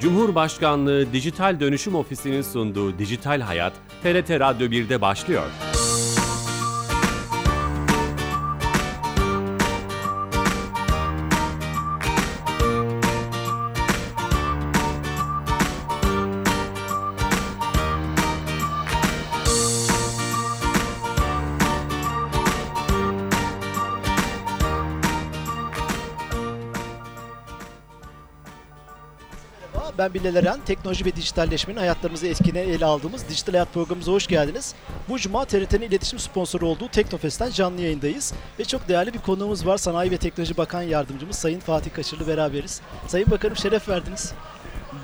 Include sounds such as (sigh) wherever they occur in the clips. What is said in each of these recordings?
Cumhurbaşkanlığı Dijital Dönüşüm Ofisi'nin sunduğu Dijital Hayat, TRT Radyo 1'de başlıyor. Merhaba, Ben Bilal Eren. Teknoloji ve dijitalleşmenin hayatlarımızı etkine ele aldığımız Dijital Hayat programımıza hoş geldiniz. Bu cuma TRT'nin iletişim sponsoru olduğu Teknofest'ten canlı yayındayız. Ve çok değerli bir konuğumuz var. Sanayi ve Teknoloji Bakan Yardımcımız Sayın Fatih Kaşırlı beraberiz. Sayın Bakanım şeref verdiniz.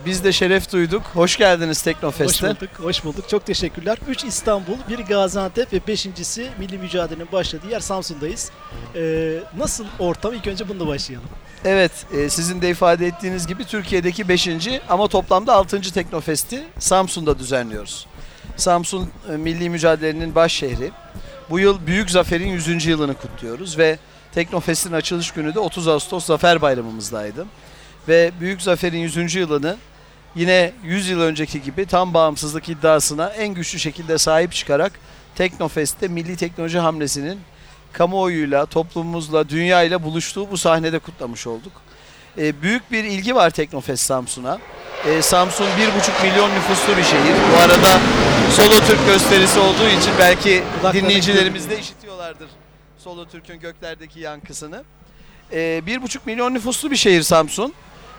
Biz de şeref duyduk. Hoş geldiniz Hoş Teknofest'e. bulduk, hoş bulduk. Çok teşekkürler. 3 İstanbul, bir Gaziantep ve beşincisi milli mücadelenin başladığı yer Samsun'dayız. Ee, nasıl ortam? İlk önce bununla başlayalım. Evet, e, sizin de ifade ettiğiniz gibi Türkiye'deki 5. ama toplamda 6. Teknofest'i Samsun'da düzenliyoruz. Samsun e, milli mücadelenin baş şehri. Bu yıl Büyük Zafer'in 100. yılını kutluyoruz ve Teknofest'in açılış günü de 30 Ağustos Zafer Bayramımızdaydı. Ve Büyük Zafer'in 100. yılını yine 100 yıl önceki gibi tam bağımsızlık iddiasına en güçlü şekilde sahip çıkarak Teknofest'te milli teknoloji hamlesinin kamuoyuyla, toplumumuzla, dünyayla buluştuğu bu sahnede kutlamış olduk. Ee, büyük bir ilgi var Teknofest Samsun'a. Ee, Samsun 1,5 milyon nüfuslu bir şehir. Bu arada Solo Türk gösterisi olduğu için belki dinleyicilerimiz de işitiyorlardır Solo Türk'ün göklerdeki yankısını. Ee, 1,5 milyon nüfuslu bir şehir Samsun.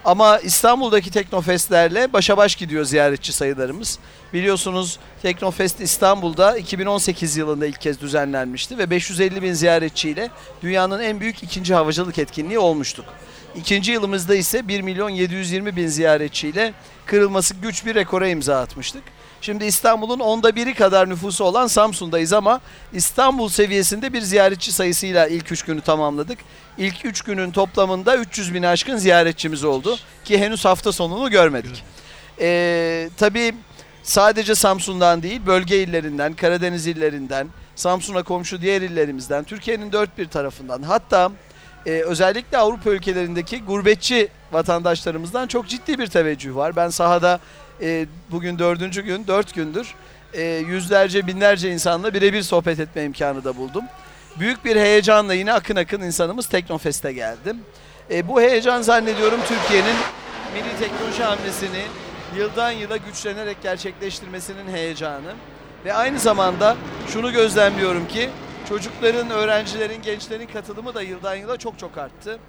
Ama İstanbul'daki Teknofestlerle başa baş gidiyor ziyaretçi sayılarımız. Biliyorsunuz Teknofest İstanbul'da 2018 yılında ilk kez düzenlenmişti ve 550 bin ziyaretçiyle dünyanın en büyük ikinci havacılık etkinliği olmuştuk. İkinci yılımızda ise 1 milyon 720 bin ziyaretçiyle kırılması güç bir rekora imza atmıştık. Şimdi İstanbul'un onda biri kadar nüfusu olan Samsun'dayız ama İstanbul seviyesinde bir ziyaretçi sayısıyla ilk üç günü tamamladık. İlk üç günün toplamında 300 bin aşkın ziyaretçimiz oldu ki henüz hafta sonunu görmedik. Ee, tabii sadece Samsun'dan değil bölge illerinden, Karadeniz illerinden, Samsun'a komşu diğer illerimizden, Türkiye'nin dört bir tarafından hatta e, özellikle Avrupa ülkelerindeki gurbetçi vatandaşlarımızdan çok ciddi bir teveccüh var. Ben sahada e, bugün dördüncü gün, dört gündür e, yüzlerce binlerce insanla birebir sohbet etme imkanı da buldum. Büyük bir heyecanla yine akın akın insanımız Teknofest'e geldi. E, bu heyecan zannediyorum Türkiye'nin milli teknoloji hamlesini yıldan yıla güçlenerek gerçekleştirmesinin heyecanı. Ve aynı zamanda şunu gözlemliyorum ki çocukların, öğrencilerin, gençlerin katılımı da yıldan yıla çok çok arttı.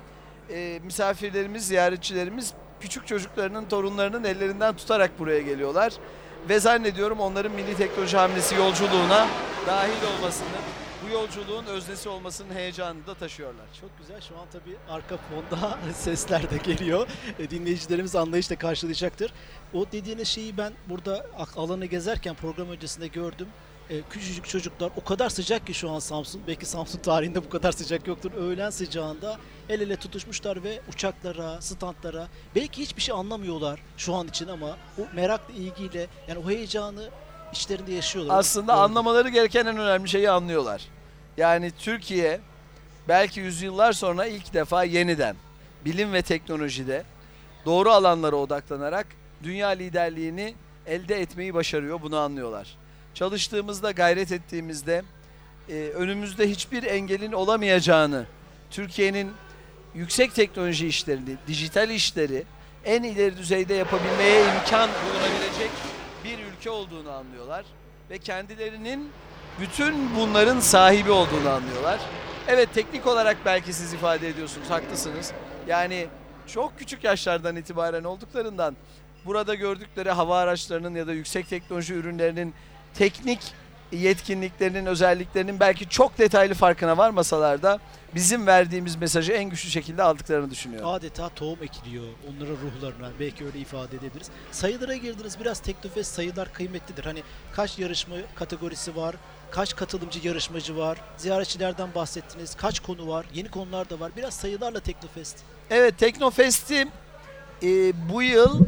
E, misafirlerimiz, ziyaretçilerimiz küçük çocuklarının, torunlarının ellerinden tutarak buraya geliyorlar. Ve zannediyorum onların milli teknoloji hamlesi yolculuğuna dahil olmasını, bu yolculuğun öznesi olmasının heyecanını da taşıyorlar. Çok güzel. Şu an tabii arka fonda (laughs) sesler de geliyor. E, Dinleyicilerimiz anlayışla karşılayacaktır. O dediğiniz şeyi ben burada alanı gezerken program öncesinde gördüm. E, küçücük çocuklar o kadar sıcak ki şu an Samsun. Belki Samsun tarihinde bu kadar sıcak yoktur. Öğlen sıcağında el ele tutuşmuşlar ve uçaklara, standlara belki hiçbir şey anlamıyorlar şu an için ama o merakla ilgiyle yani o heyecanı içlerinde yaşıyorlar. Aslında Gördüm. anlamaları gereken en önemli şeyi anlıyorlar. Yani Türkiye belki yüzyıllar sonra ilk defa yeniden bilim ve teknolojide doğru alanlara odaklanarak dünya liderliğini elde etmeyi başarıyor. Bunu anlıyorlar. Çalıştığımızda, gayret ettiğimizde e, önümüzde hiçbir engelin olamayacağını, Türkiye'nin yüksek teknoloji işlerini, dijital işleri en ileri düzeyde yapabilmeye imkan bulunabilecek bir ülke olduğunu anlıyorlar ve kendilerinin bütün bunların sahibi olduğunu anlıyorlar. Evet teknik olarak belki siz ifade ediyorsunuz, haklısınız. Yani çok küçük yaşlardan itibaren olduklarından burada gördükleri hava araçlarının ya da yüksek teknoloji ürünlerinin teknik yetkinliklerinin, özelliklerinin belki çok detaylı farkına varmasalar da bizim verdiğimiz mesajı en güçlü şekilde aldıklarını düşünüyorum. Adeta tohum ekiliyor onların ruhlarına belki öyle ifade edebiliriz. Sayılara girdiniz biraz Teknofest sayılar kıymetlidir. Hani kaç yarışma kategorisi var, kaç katılımcı yarışmacı var, ziyaretçilerden bahsettiniz, kaç konu var, yeni konular da var. Biraz sayılarla Teknofest. Evet Teknofest'i e, bu yıl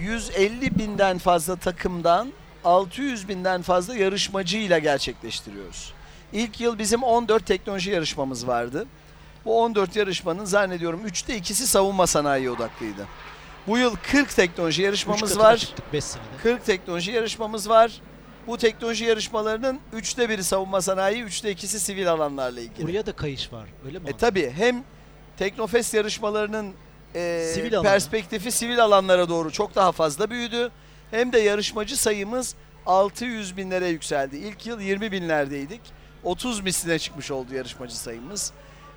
150 binden fazla takımdan 600 binden fazla yarışmacıyla gerçekleştiriyoruz. İlk yıl bizim 14 teknoloji yarışmamız vardı. Bu 14 yarışmanın zannediyorum 3'te ikisi savunma sanayi odaklıydı. Bu yıl 40 teknoloji yarışmamız var. çıktık 5 senede. 40 teknoloji yarışmamız var. Bu teknoloji yarışmalarının üçte biri savunma sanayi, üçte ikisi sivil alanlarla ilgili. Oraya da kayış var. Öyle mi? E abi? tabi hem Teknofest yarışmalarının e, Sivil perspektifi sivil alanlara doğru çok daha fazla büyüdü. Hem de yarışmacı sayımız 600 binlere yükseldi. İlk yıl 20 binlerdeydik. 30 misline çıkmış oldu yarışmacı sayımız.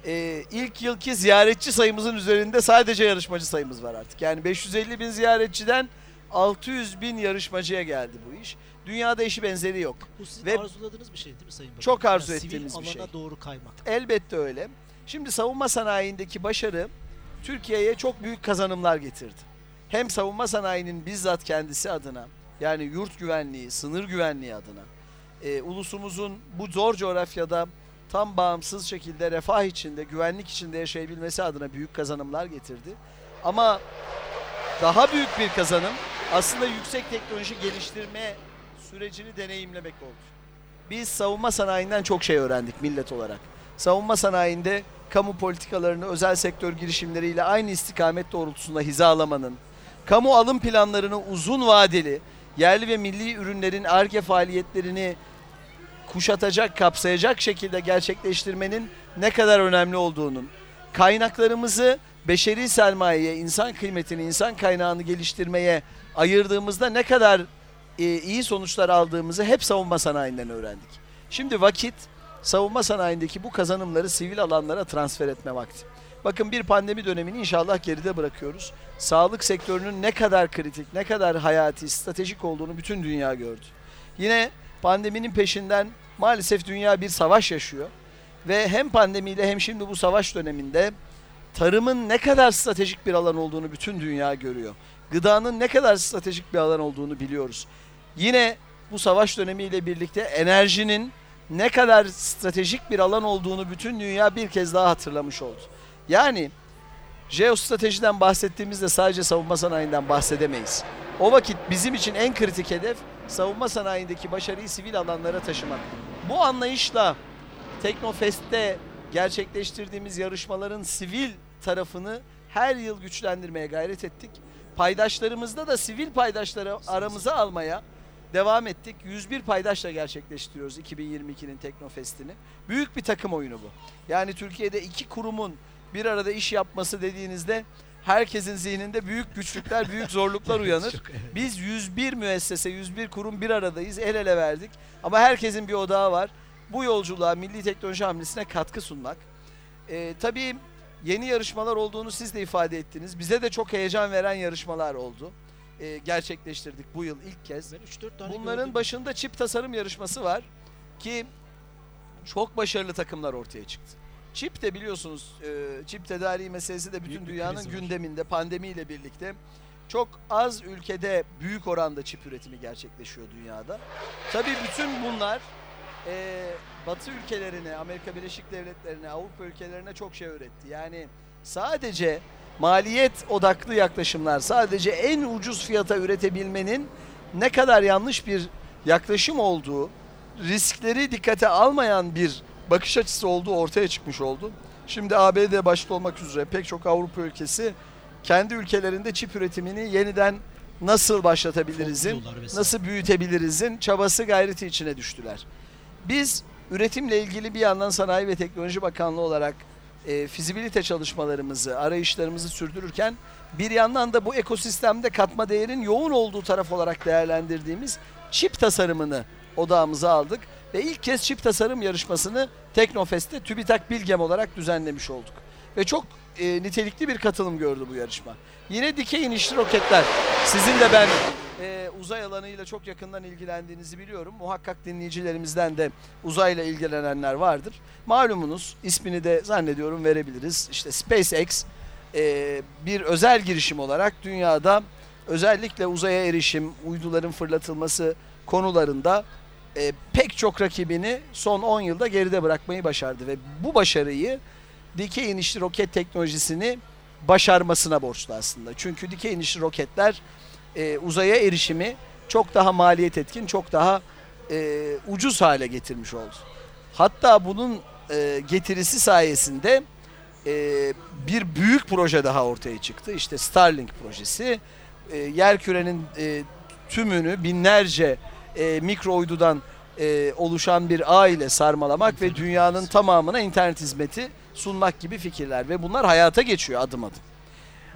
E, ilk yılki ziyaretçi sayımızın üzerinde sadece yarışmacı sayımız var artık. Yani 550 bin ziyaretçiden 600 bin yarışmacıya geldi bu iş. Dünyada eşi benzeri yok. Bu sizin Ve- arzuladığınız bir şey değil mi Sayın Bakan? Çok arzu Yani ettiğimiz bir şey. alana doğru kaymak. Elbette öyle. Şimdi savunma sanayindeki başarı Türkiye'ye çok büyük kazanımlar getirdi. Hem savunma sanayinin bizzat kendisi adına yani yurt güvenliği, sınır güvenliği adına e, ulusumuzun bu zor coğrafyada tam bağımsız şekilde refah içinde, güvenlik içinde yaşayabilmesi adına büyük kazanımlar getirdi. Ama daha büyük bir kazanım aslında yüksek teknoloji geliştirme sürecini deneyimlemek oldu. Biz savunma sanayinden çok şey öğrendik millet olarak. Savunma sanayinde kamu politikalarını özel sektör girişimleriyle aynı istikamet doğrultusunda hizalamanın, kamu alım planlarını uzun vadeli, yerli ve milli ürünlerin ARGE faaliyetlerini kuşatacak, kapsayacak şekilde gerçekleştirmenin ne kadar önemli olduğunun, kaynaklarımızı beşeri sermayeye, insan kıymetini, insan kaynağını geliştirmeye ayırdığımızda ne kadar e, iyi sonuçlar aldığımızı hep savunma sanayinden öğrendik. Şimdi vakit savunma sanayindeki bu kazanımları sivil alanlara transfer etme vakti. Bakın bir pandemi dönemini inşallah geride bırakıyoruz. Sağlık sektörünün ne kadar kritik, ne kadar hayati, stratejik olduğunu bütün dünya gördü. Yine pandeminin peşinden maalesef dünya bir savaş yaşıyor. Ve hem pandemiyle hem şimdi bu savaş döneminde tarımın ne kadar stratejik bir alan olduğunu bütün dünya görüyor. Gıdanın ne kadar stratejik bir alan olduğunu biliyoruz. Yine bu savaş dönemiyle birlikte enerjinin ne kadar stratejik bir alan olduğunu bütün dünya bir kez daha hatırlamış oldu. Yani jeostratejiden bahsettiğimizde sadece savunma sanayinden bahsedemeyiz. O vakit bizim için en kritik hedef savunma sanayindeki başarıyı sivil alanlara taşımak. Bu anlayışla Teknofest'te gerçekleştirdiğimiz yarışmaların sivil tarafını her yıl güçlendirmeye gayret ettik. Paydaşlarımızda da sivil paydaşları aramıza almaya devam ettik. 101 paydaşla gerçekleştiriyoruz 2022'nin Teknofest'ini. Büyük bir takım oyunu bu. Yani Türkiye'de iki kurumun bir arada iş yapması dediğinizde herkesin zihninde büyük güçlükler, büyük zorluklar (laughs) uyanır. Biz 101 müessese, 101 kurum bir aradayız, el ele verdik. Ama herkesin bir odağı var. Bu yolculuğa milli teknoloji hamlesine katkı sunmak. Ee, tabii yeni yarışmalar olduğunu siz de ifade ettiniz. Bize de çok heyecan veren yarışmalar oldu. Ee, gerçekleştirdik bu yıl ilk kez. Ben 3-4 tane Bunların gördüm. başında çip tasarım yarışması var ki çok başarılı takımlar ortaya çıktı. Çip de biliyorsunuz e, çip tedariği meselesi de bütün Büyük dünyanın var. gündeminde pandemiyle birlikte. Çok az ülkede büyük oranda çip üretimi gerçekleşiyor dünyada. Tabii bütün bunlar e, Batı ülkelerine, Amerika Birleşik Devletleri'ne, Avrupa ülkelerine çok şey öğretti. Yani sadece maliyet odaklı yaklaşımlar, sadece en ucuz fiyata üretebilmenin ne kadar yanlış bir yaklaşım olduğu, riskleri dikkate almayan bir bakış açısı olduğu ortaya çıkmış oldu. Şimdi ABD başta olmak üzere pek çok Avrupa ülkesi kendi ülkelerinde çip üretimini yeniden nasıl başlatabilirizin, nasıl büyütebilirizin çabası gayreti içine düştüler. Biz üretimle ilgili bir yandan Sanayi ve Teknoloji Bakanlığı olarak e, fizibilite çalışmalarımızı, arayışlarımızı sürdürürken bir yandan da bu ekosistemde katma değerin yoğun olduğu taraf olarak değerlendirdiğimiz çip tasarımını odağımıza aldık ve ilk kez çip tasarım yarışmasını Teknofest'te TÜBİTAK Bilgem olarak düzenlemiş olduk. Ve çok e, nitelikli bir katılım gördü bu yarışma. Yine dikey inişli roketler. Sizin de ben e, uzay alanıyla çok yakından ilgilendiğinizi biliyorum. Muhakkak dinleyicilerimizden de uzayla ilgilenenler vardır. Malumunuz ismini de zannediyorum verebiliriz. İşte SpaceX e, bir özel girişim olarak dünyada özellikle uzaya erişim, uyduların fırlatılması konularında e, pek çok rakibini son 10 yılda geride bırakmayı başardı ve bu başarıyı dikey inişli roket teknolojisini başarmasına borçlu aslında. Çünkü dikey inişli roketler e, uzaya erişimi çok daha maliyet etkin, çok daha e, ucuz hale getirmiş oldu. Hatta bunun e, getirisi sayesinde e, bir büyük proje daha ortaya çıktı. İşte Starlink projesi. E, yer kürenin e, tümünü binlerce e, mikro uydudan e, oluşan bir ağ ile sarmalamak ve dünyanın tamamına internet hizmeti sunmak gibi fikirler ve bunlar hayata geçiyor adım adım.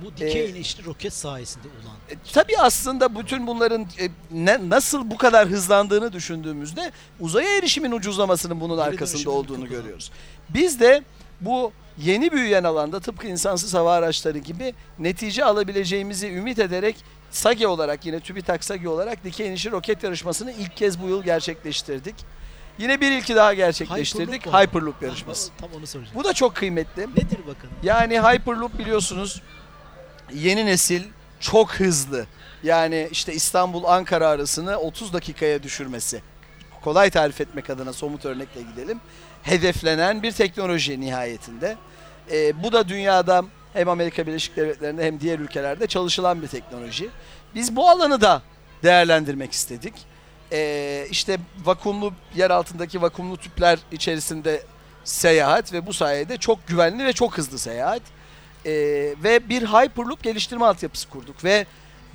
Bu dikey Ee, inişli roket sayesinde olan. E, tabii aslında bütün bunların e, ne, nasıl bu kadar hızlandığını düşündüğümüzde uzaya erişimin ucuzlamasının bunun Geri arkasında olduğunu görüyoruz. Biz de bu yeni büyüyen alanda tıpkı insansız hava araçları gibi netice alabileceğimizi ümit ederek SAGE olarak yine TÜBİTAK SAGE olarak dikey inişli roket yarışmasını ilk kez bu yıl gerçekleştirdik. Yine bir ilki daha gerçekleştirdik. Hyperloop. Hyperloop yarışması. Tam onu soracağım. Bu da çok kıymetli. Nedir bakalım? Yani Hyperloop biliyorsunuz yeni nesil çok hızlı. Yani işte İstanbul-Ankara arasını 30 dakikaya düşürmesi. Kolay tarif etmek adına somut örnekle gidelim. Hedeflenen bir teknoloji nihayetinde. Ee, bu da dünyada hem Amerika Birleşik Devletleri'nde hem diğer ülkelerde çalışılan bir teknoloji. Biz bu alanı da değerlendirmek istedik. Ee, işte vakumlu yer altındaki vakumlu tüpler içerisinde seyahat ve bu sayede çok güvenli ve çok hızlı seyahat. Ee, ve bir Hyperloop geliştirme altyapısı kurduk ve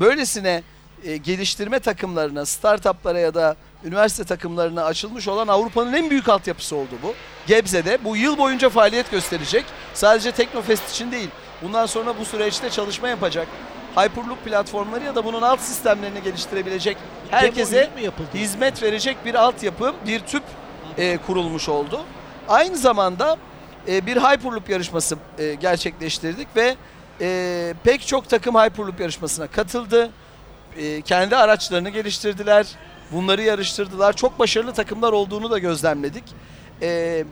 böylesine e, geliştirme takımlarına, startuplara ya da üniversite takımlarına açılmış olan Avrupa'nın en büyük altyapısı oldu bu. Gebze'de bu yıl boyunca faaliyet gösterecek. Sadece Teknofest için değil. Bundan sonra bu süreçte çalışma yapacak. Hyperloop platformları ya da bunun alt sistemlerini geliştirebilecek herkese hizmet verecek bir altyapı, bir tüp e, kurulmuş oldu. Aynı zamanda e, bir Hyperloop yarışması e, gerçekleştirdik ve e, pek çok takım Hyperloop yarışmasına katıldı. E, kendi araçlarını geliştirdiler, bunları yarıştırdılar. Çok başarılı takımlar olduğunu da gözlemledik. E,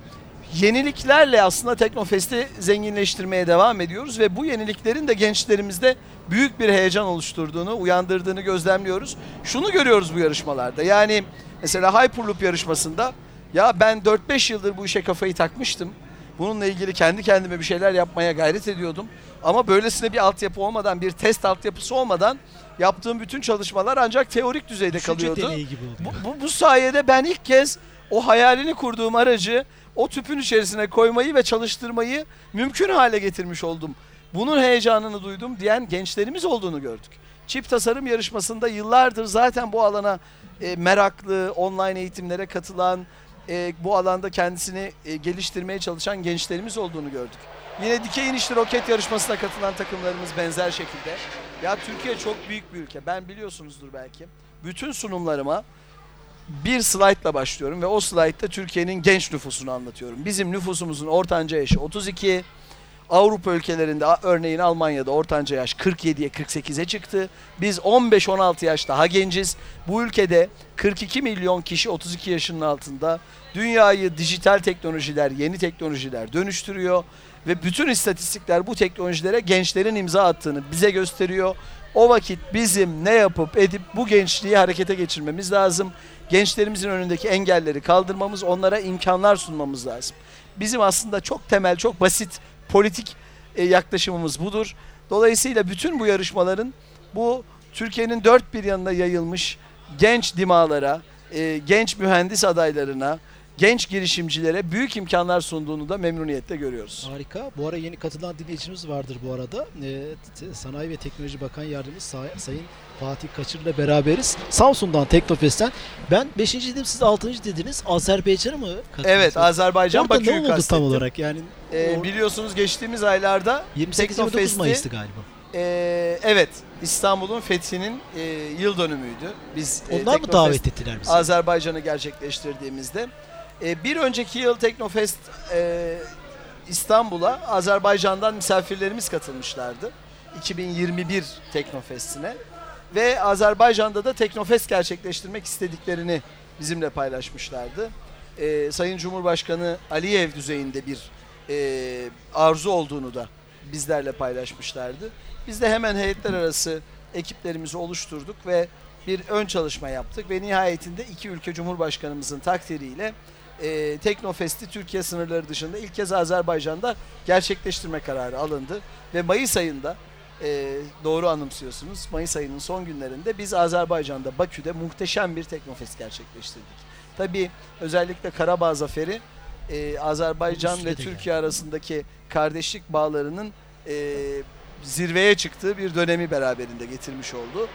yeniliklerle aslında Teknofest'i zenginleştirmeye devam ediyoruz ve bu yeniliklerin de gençlerimizde büyük bir heyecan oluşturduğunu, uyandırdığını gözlemliyoruz. Şunu görüyoruz bu yarışmalarda. Yani mesela Hyperloop yarışmasında ya ben 4-5 yıldır bu işe kafayı takmıştım. Bununla ilgili kendi kendime bir şeyler yapmaya gayret ediyordum. Ama böylesine bir altyapı olmadan, bir test altyapısı olmadan yaptığım bütün çalışmalar ancak teorik düzeyde Düşünce kalıyordu. gibi. Bu, bu, bu sayede ben ilk kez o hayalini kurduğum aracı o tüpün içerisine koymayı ve çalıştırmayı mümkün hale getirmiş oldum. Bunun heyecanını duydum diyen gençlerimiz olduğunu gördük. Çip tasarım yarışmasında yıllardır zaten bu alana e, meraklı, online eğitimlere katılan, e, bu alanda kendisini e, geliştirmeye çalışan gençlerimiz olduğunu gördük. Yine dikey inişli roket yarışmasına katılan takımlarımız benzer şekilde. Ya Türkiye çok büyük bir ülke. Ben biliyorsunuzdur belki. Bütün sunumlarıma bir slaytla başlıyorum ve o slaytta Türkiye'nin genç nüfusunu anlatıyorum. Bizim nüfusumuzun ortanca yaşı 32. Avrupa ülkelerinde örneğin Almanya'da ortanca yaş 47'ye 48'e çıktı. Biz 15-16 yaş daha genciz. Bu ülkede 42 milyon kişi 32 yaşının altında. Dünyayı dijital teknolojiler, yeni teknolojiler dönüştürüyor ve bütün istatistikler bu teknolojilere gençlerin imza attığını bize gösteriyor. O vakit bizim ne yapıp edip bu gençliği harekete geçirmemiz lazım. Gençlerimizin önündeki engelleri kaldırmamız, onlara imkanlar sunmamız lazım. Bizim aslında çok temel, çok basit politik e, yaklaşımımız budur. Dolayısıyla bütün bu yarışmaların bu Türkiye'nin dört bir yanına yayılmış genç dimalara, e, genç mühendis adaylarına, genç girişimcilere büyük imkanlar sunduğunu da memnuniyetle görüyoruz. Harika. Bu ara yeni katılan dinleyicimiz vardır bu arada. Ee, Sanayi ve Teknoloji Bakan Yardımcısı Say- Sayın Fatih Kaçır'la beraberiz. Samsun'dan Teknofest'ten. Ben 5. dedim siz 6. dediniz. Azerbaycan'a mı katıldınız? Evet, Azerbaycan Orada ne Bakü'yü oldu tam kastettim. olarak? Yani E, or- biliyorsunuz geçtiğimiz aylarda 28-29 Teknofest'i- Mayıs'tı galiba. e, evet İstanbul'un fethinin e, yıl dönümüydü. Biz e, Onlar mı Teknofest- davet ettiler bizi? Azerbaycan'ı gerçekleştirdiğimizde. E, bir önceki yıl Teknofest e, İstanbul'a Azerbaycan'dan misafirlerimiz katılmışlardı. 2021 Teknofest'ine. Ve Azerbaycan'da da Teknofest gerçekleştirmek istediklerini bizimle paylaşmışlardı. E, Sayın Cumhurbaşkanı Aliyev düzeyinde bir e, arzu olduğunu da bizlerle paylaşmışlardı. Biz de hemen heyetler arası ekiplerimizi oluşturduk ve bir ön çalışma yaptık ve nihayetinde iki ülke Cumhurbaşkanımızın takdiriyle e, Teknofest'i Türkiye sınırları dışında ilk kez Azerbaycan'da gerçekleştirme kararı alındı ve Mayıs ayında e, doğru anımsıyorsunuz. Mayıs ayının son günlerinde biz Azerbaycan'da Bakü'de muhteşem bir Teknofest gerçekleştirdik. Tabii özellikle Karabağ Zaferi e, Azerbaycan ve Türkiye arasındaki kardeşlik bağlarının e, zirveye çıktığı bir dönemi beraberinde getirmiş oldu.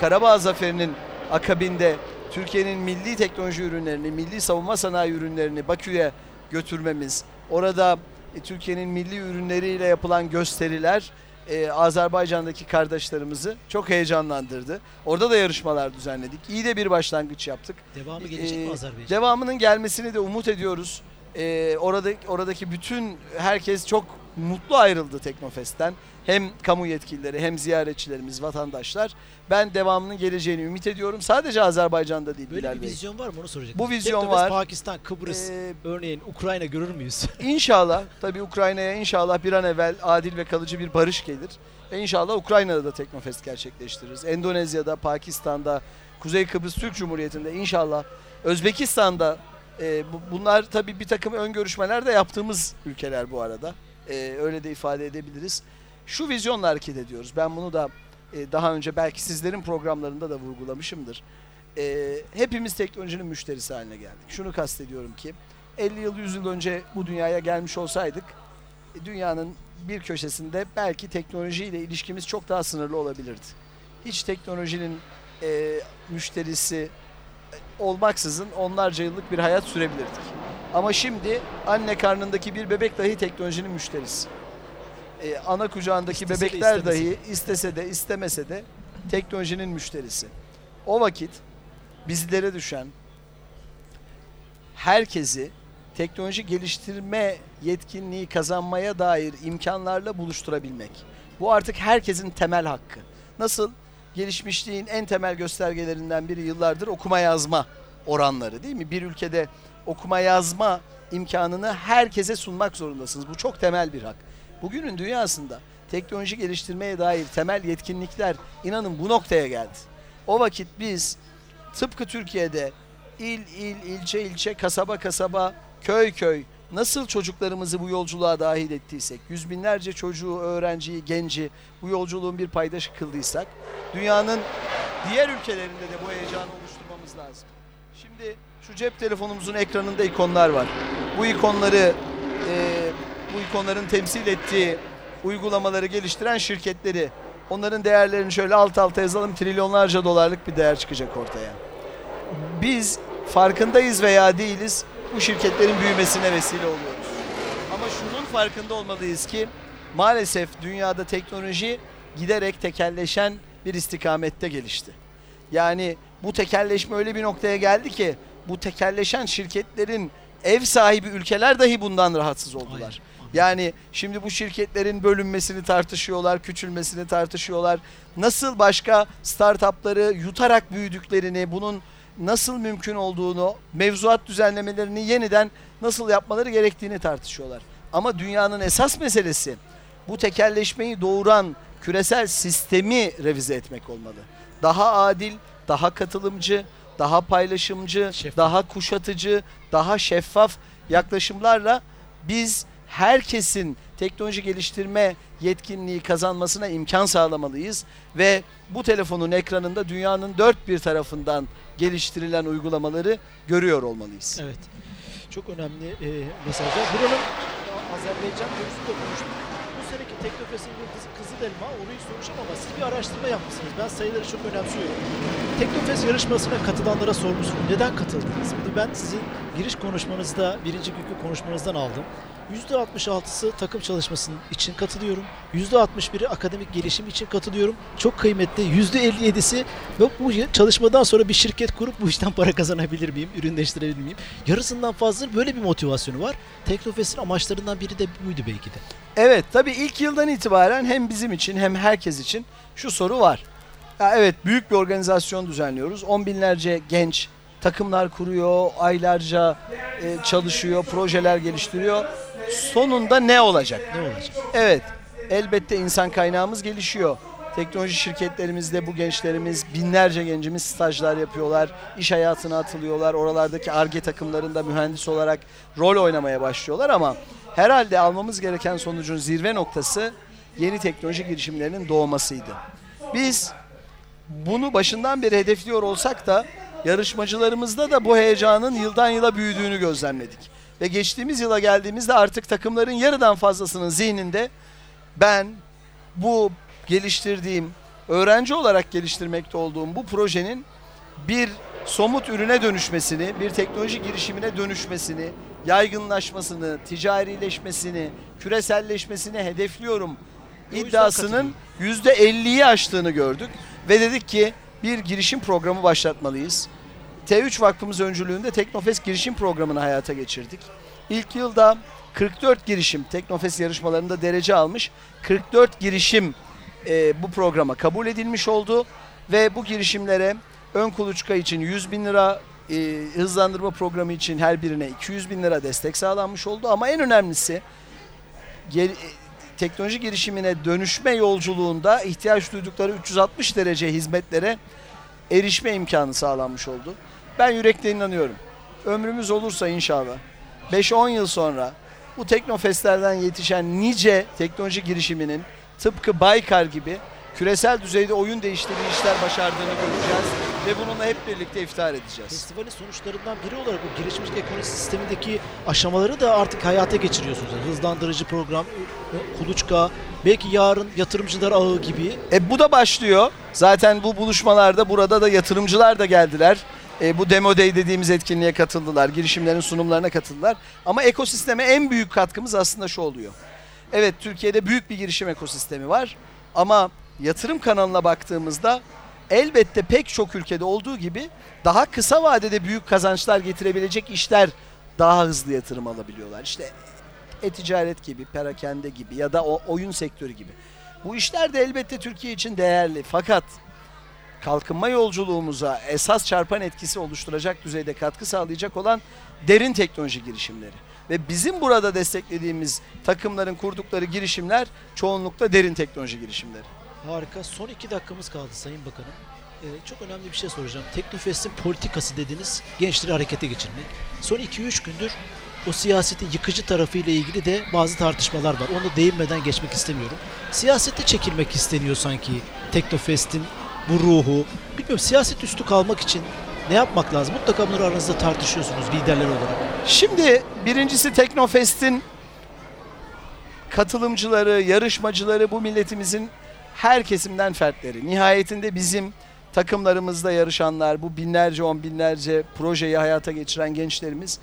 Karabağ Zaferi'nin akabinde Türkiye'nin milli teknoloji ürünlerini, milli savunma sanayi ürünlerini Bakü'ye götürmemiz, orada e, Türkiye'nin milli ürünleriyle yapılan gösteriler e, Azerbaycan'daki kardeşlerimizi çok heyecanlandırdı. Orada da yarışmalar düzenledik. İyi de bir başlangıç yaptık. Devamı gelecek mi Ee, Azerbaycan? Devamının gelmesini de umut ediyoruz. Ee, orada oradaki bütün herkes çok mutlu ayrıldı Teknofest'ten. Hem kamu yetkilileri hem ziyaretçilerimiz, vatandaşlar. Ben devamının geleceğini ümit ediyorum. Sadece Azerbaycan'da değil Böyle Bilal bir Bey. vizyon var mı onu soracaktım. Bu vizyon Teknofest var. Pakistan, Kıbrıs, Ee, örneğin Ukrayna görür müyüz? (laughs) İnşallah tabii Ukrayna'ya inşallah bir an evvel adil ve kalıcı bir barış gelir. Ve inşallah Ukrayna'da da Teknofest gerçekleştiririz. Endonezya'da, Pakistan'da, Kuzey Kıbrıs Türk Cumhuriyeti'nde inşallah Özbekistan'da e, bu- bunlar tabii bir takım ön görüşmeler de yaptığımız ülkeler bu arada. E, öyle de ifade edebiliriz. Şu vizyonla hareket ediyoruz. Ben bunu da e, daha önce belki sizlerin programlarında da vurgulamışımdır. E, hepimiz teknolojinin müşterisi haline geldik. Şunu kastediyorum ki 50 yıl 100 yıl önce bu dünyaya gelmiş olsaydık e, dünyanın bir köşesinde belki teknolojiyle ilişkimiz çok daha sınırlı olabilirdi. Hiç teknolojinin e, müşterisi e, olmaksızın onlarca yıllık bir hayat sürebilirdik. Ama şimdi anne karnındaki bir bebek dahi teknolojinin müşterisi. E, ana kucağındaki İstese de bebekler istemese dahi istese de istemese de teknolojinin müşterisi. O vakit bizlere düşen herkesi teknoloji geliştirme yetkinliği kazanmaya dair imkanlarla buluşturabilmek. Bu artık herkesin temel hakkı. Nasıl? Gelişmişliğin en temel göstergelerinden biri yıllardır okuma yazma oranları değil mi? Bir ülkede okuma yazma imkanını herkese sunmak zorundasınız. Bu çok temel bir hak. Bugünün dünyasında teknoloji geliştirmeye dair temel yetkinlikler inanın bu noktaya geldi. O vakit biz tıpkı Türkiye'de il il, ilçe ilçe, kasaba kasaba, köy köy nasıl çocuklarımızı bu yolculuğa dahil ettiysek, yüz binlerce çocuğu, öğrenciyi, genci bu yolculuğun bir paydaşı kıldıysak, dünyanın diğer ülkelerinde de bu heyecanı oluşturmamız lazım. Şimdi şu cep telefonumuzun ekranında ikonlar var. Bu ikonları, bu ikonların temsil ettiği uygulamaları geliştiren şirketleri, onların değerlerini şöyle alt alta yazalım, trilyonlarca dolarlık bir değer çıkacak ortaya biz farkındayız veya değiliz bu şirketlerin büyümesine vesile oluyoruz. Ama şunun farkında olmalıyız ki maalesef dünyada teknoloji giderek tekelleşen bir istikamette gelişti. Yani bu tekelleşme öyle bir noktaya geldi ki bu tekelleşen şirketlerin ev sahibi ülkeler dahi bundan rahatsız oldular. Aynen. Yani şimdi bu şirketlerin bölünmesini tartışıyorlar, küçülmesini tartışıyorlar. Nasıl başka startupları yutarak büyüdüklerini, bunun nasıl mümkün olduğunu, mevzuat düzenlemelerini yeniden nasıl yapmaları gerektiğini tartışıyorlar. Ama dünyanın esas meselesi bu tekelleşmeyi doğuran küresel sistemi revize etmek olmalı. Daha adil, daha katılımcı, daha paylaşımcı, Şeffaf. daha kuşatıcı, daha şeffaf yaklaşımlarla biz herkesin teknoloji geliştirme yetkinliği kazanmasına imkan sağlamalıyız ve bu telefonun ekranında dünyanın dört bir tarafından geliştirilen uygulamaları görüyor olmalıyız. Evet. Çok önemli e, mesajlar. Buranın Azerbaycan konusunda konuştuk. Bu seneki Teknofest'in yıldızı Kızılelma hiç soracağım ama siz bir araştırma yapmışsınız. Ben sayıları çok önemsiyorum. Teknofest yarışmasına katılanlara sormuşsunuz. Neden katıldınız? Bunu ben sizin giriş konuşmanızda, birinci günkü konuşmanızdan aldım. %66'sı takım çalışmasının için katılıyorum. %61'i akademik gelişim için katılıyorum. Çok kıymetli. %57'si ve bu çalışmadan sonra bir şirket kurup bu işten para kazanabilir miyim, ürünleştirebilir miyim? Yarısından fazla böyle bir motivasyonu var. Teknofest'in amaçlarından biri de buydu belki de. Evet tabii ilk yıldan itibaren hem bizim için hem herkes için şu soru var. Ya evet büyük bir organizasyon düzenliyoruz. On binlerce genç takımlar kuruyor, aylarca e, çalışıyor, projeler geliştiriyor. Sonunda ne olacak? Ne olacak? Evet, elbette insan kaynağımız gelişiyor. Teknoloji şirketlerimizde bu gençlerimiz, binlerce gencimiz stajlar yapıyorlar, iş hayatına atılıyorlar, oralardaki ARGE takımlarında mühendis olarak rol oynamaya başlıyorlar ama herhalde almamız gereken sonucun zirve noktası yeni teknoloji girişimlerinin doğmasıydı. Biz bunu başından beri hedefliyor olsak da yarışmacılarımızda da bu heyecanın yıldan yıla büyüdüğünü gözlemledik. Ve geçtiğimiz yıla geldiğimizde artık takımların yarıdan fazlasının zihninde ben bu geliştirdiğim, öğrenci olarak geliştirmekte olduğum bu projenin bir somut ürüne dönüşmesini, bir teknoloji girişimine dönüşmesini, yaygınlaşmasını, ticarileşmesini, küreselleşmesini hedefliyorum iddiasının %50'yi aştığını gördük. Ve dedik ki bir girişim programı başlatmalıyız. T3 Vakfımız öncülüğünde Teknofest girişim programını hayata geçirdik. İlk yılda 44 girişim Teknofest yarışmalarında derece almış. 44 girişim e, bu programa kabul edilmiş oldu. Ve bu girişimlere ön kuluçka için 100 bin lira, e, hızlandırma programı için her birine 200 bin lira destek sağlanmış oldu. Ama en önemlisi gel- e, teknoloji girişimine dönüşme yolculuğunda ihtiyaç duydukları 360 derece hizmetlere erişme imkanı sağlanmış oldu. Ben yürekten inanıyorum. Ömrümüz olursa inşallah 5-10 yıl sonra bu teknofestlerden yetişen nice teknoloji girişiminin tıpkı Baykar gibi küresel düzeyde oyun değiştirici işler başardığını göreceğiz ve bununla hep birlikte iftihar edeceğiz. Festivalin sonuçlarından biri olarak bu gelişmiş ekonomi sistemindeki aşamaları da artık hayata geçiriyorsunuz. Yani hızlandırıcı program, e, kuluçka, belki yarın yatırımcılar ağı gibi. E, bu da başlıyor. Zaten bu buluşmalarda burada da yatırımcılar da geldiler. E, bu Demo Day dediğimiz etkinliğe katıldılar. Girişimlerin sunumlarına katıldılar. Ama ekosisteme en büyük katkımız aslında şu oluyor. Evet Türkiye'de büyük bir girişim ekosistemi var. Ama yatırım kanalına baktığımızda elbette pek çok ülkede olduğu gibi daha kısa vadede büyük kazançlar getirebilecek işler daha hızlı yatırım alabiliyorlar. İşte e-ticaret gibi, perakende gibi ya da o oyun sektörü gibi. Bu işler de elbette Türkiye için değerli fakat kalkınma yolculuğumuza esas çarpan etkisi oluşturacak düzeyde katkı sağlayacak olan derin teknoloji girişimleri. Ve bizim burada desteklediğimiz takımların kurdukları girişimler çoğunlukla derin teknoloji girişimleri. Harika. Son iki dakikamız kaldı Sayın Bakanım. Ee, çok önemli bir şey soracağım. Teknofest'in politikası dediniz gençleri harekete geçirmek. Son 2-3 gündür o siyasetin yıkıcı tarafıyla ilgili de bazı tartışmalar var. Onu değinmeden geçmek istemiyorum. Siyasete çekilmek isteniyor sanki Teknofest'in bu ruhu. Bilmiyorum siyaset üstü kalmak için ne yapmak lazım? Mutlaka bunları aranızda tartışıyorsunuz liderler olarak. Şimdi birincisi Teknofest'in katılımcıları, yarışmacıları bu milletimizin her kesimden fertleri. Nihayetinde bizim takımlarımızda yarışanlar, bu binlerce on binlerce projeyi hayata geçiren gençlerimiz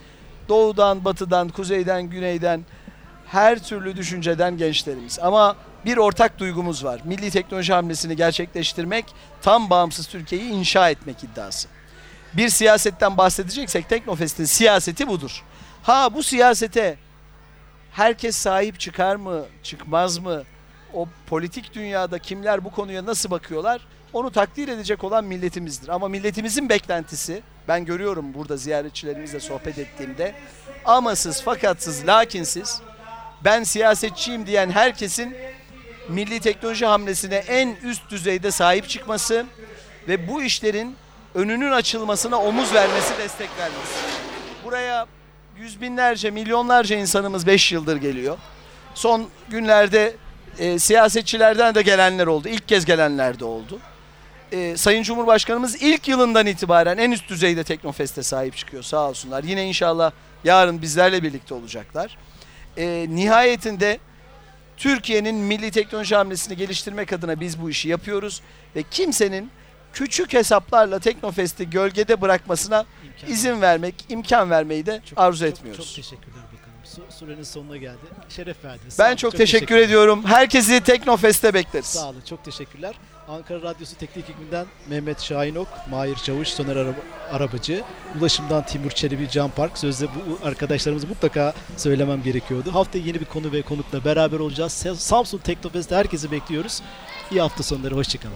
doğudan, batıdan, kuzeyden, güneyden her türlü düşünceden gençlerimiz. Ama bir ortak duygumuz var. Milli teknoloji hamlesini gerçekleştirmek, tam bağımsız Türkiye'yi inşa etmek iddiası. Bir siyasetten bahsedeceksek Teknofest'in siyaseti budur. Ha bu siyasete herkes sahip çıkar mı, çıkmaz mı? O politik dünyada kimler bu konuya nasıl bakıyorlar? Onu takdir edecek olan milletimizdir. Ama milletimizin beklentisi, ben görüyorum burada ziyaretçilerimizle sohbet ettiğimde, amasız, fakatsız, lakinsiz, ben siyasetçiyim diyen herkesin milli teknoloji hamlesine en üst düzeyde sahip çıkması ve bu işlerin önünün açılmasına omuz vermesi, destek vermesi. Buraya yüz binlerce, milyonlarca insanımız 5 yıldır geliyor. Son günlerde e, siyasetçilerden de gelenler oldu. İlk kez gelenler de oldu. E, Sayın Cumhurbaşkanımız ilk yılından itibaren en üst düzeyde Teknofest'e sahip çıkıyor sağ olsunlar. Yine inşallah yarın bizlerle birlikte olacaklar. E, nihayetinde Türkiye'nin milli teknoloji hamlesini geliştirmek adına biz bu işi yapıyoruz ve kimsenin küçük hesaplarla Teknofest'i gölgede bırakmasına İmkan- izin vermek, imkan vermeyi de Çok- arzu çok- etmiyoruz. Çok bakanım. Sürenin sonuna geldi. Şeref verdiniz. Ben olun, çok, teşekkür teşekkürler. ediyorum. Herkesi Teknofest'te bekleriz. Sağ olun, çok teşekkürler. Ankara Radyosu Teknik Ekibinden Mehmet Şahinok, Mahir Çavuş, Soner Araba- Arabacı, Ulaşımdan Timur Çelebi, Can Park. Sözde bu arkadaşlarımızı mutlaka söylemem gerekiyordu. Haftaya yeni bir konu ve konukla beraber olacağız. Se- Samsun Teknofest'te herkesi bekliyoruz. İyi hafta sonları, hoşçakalın.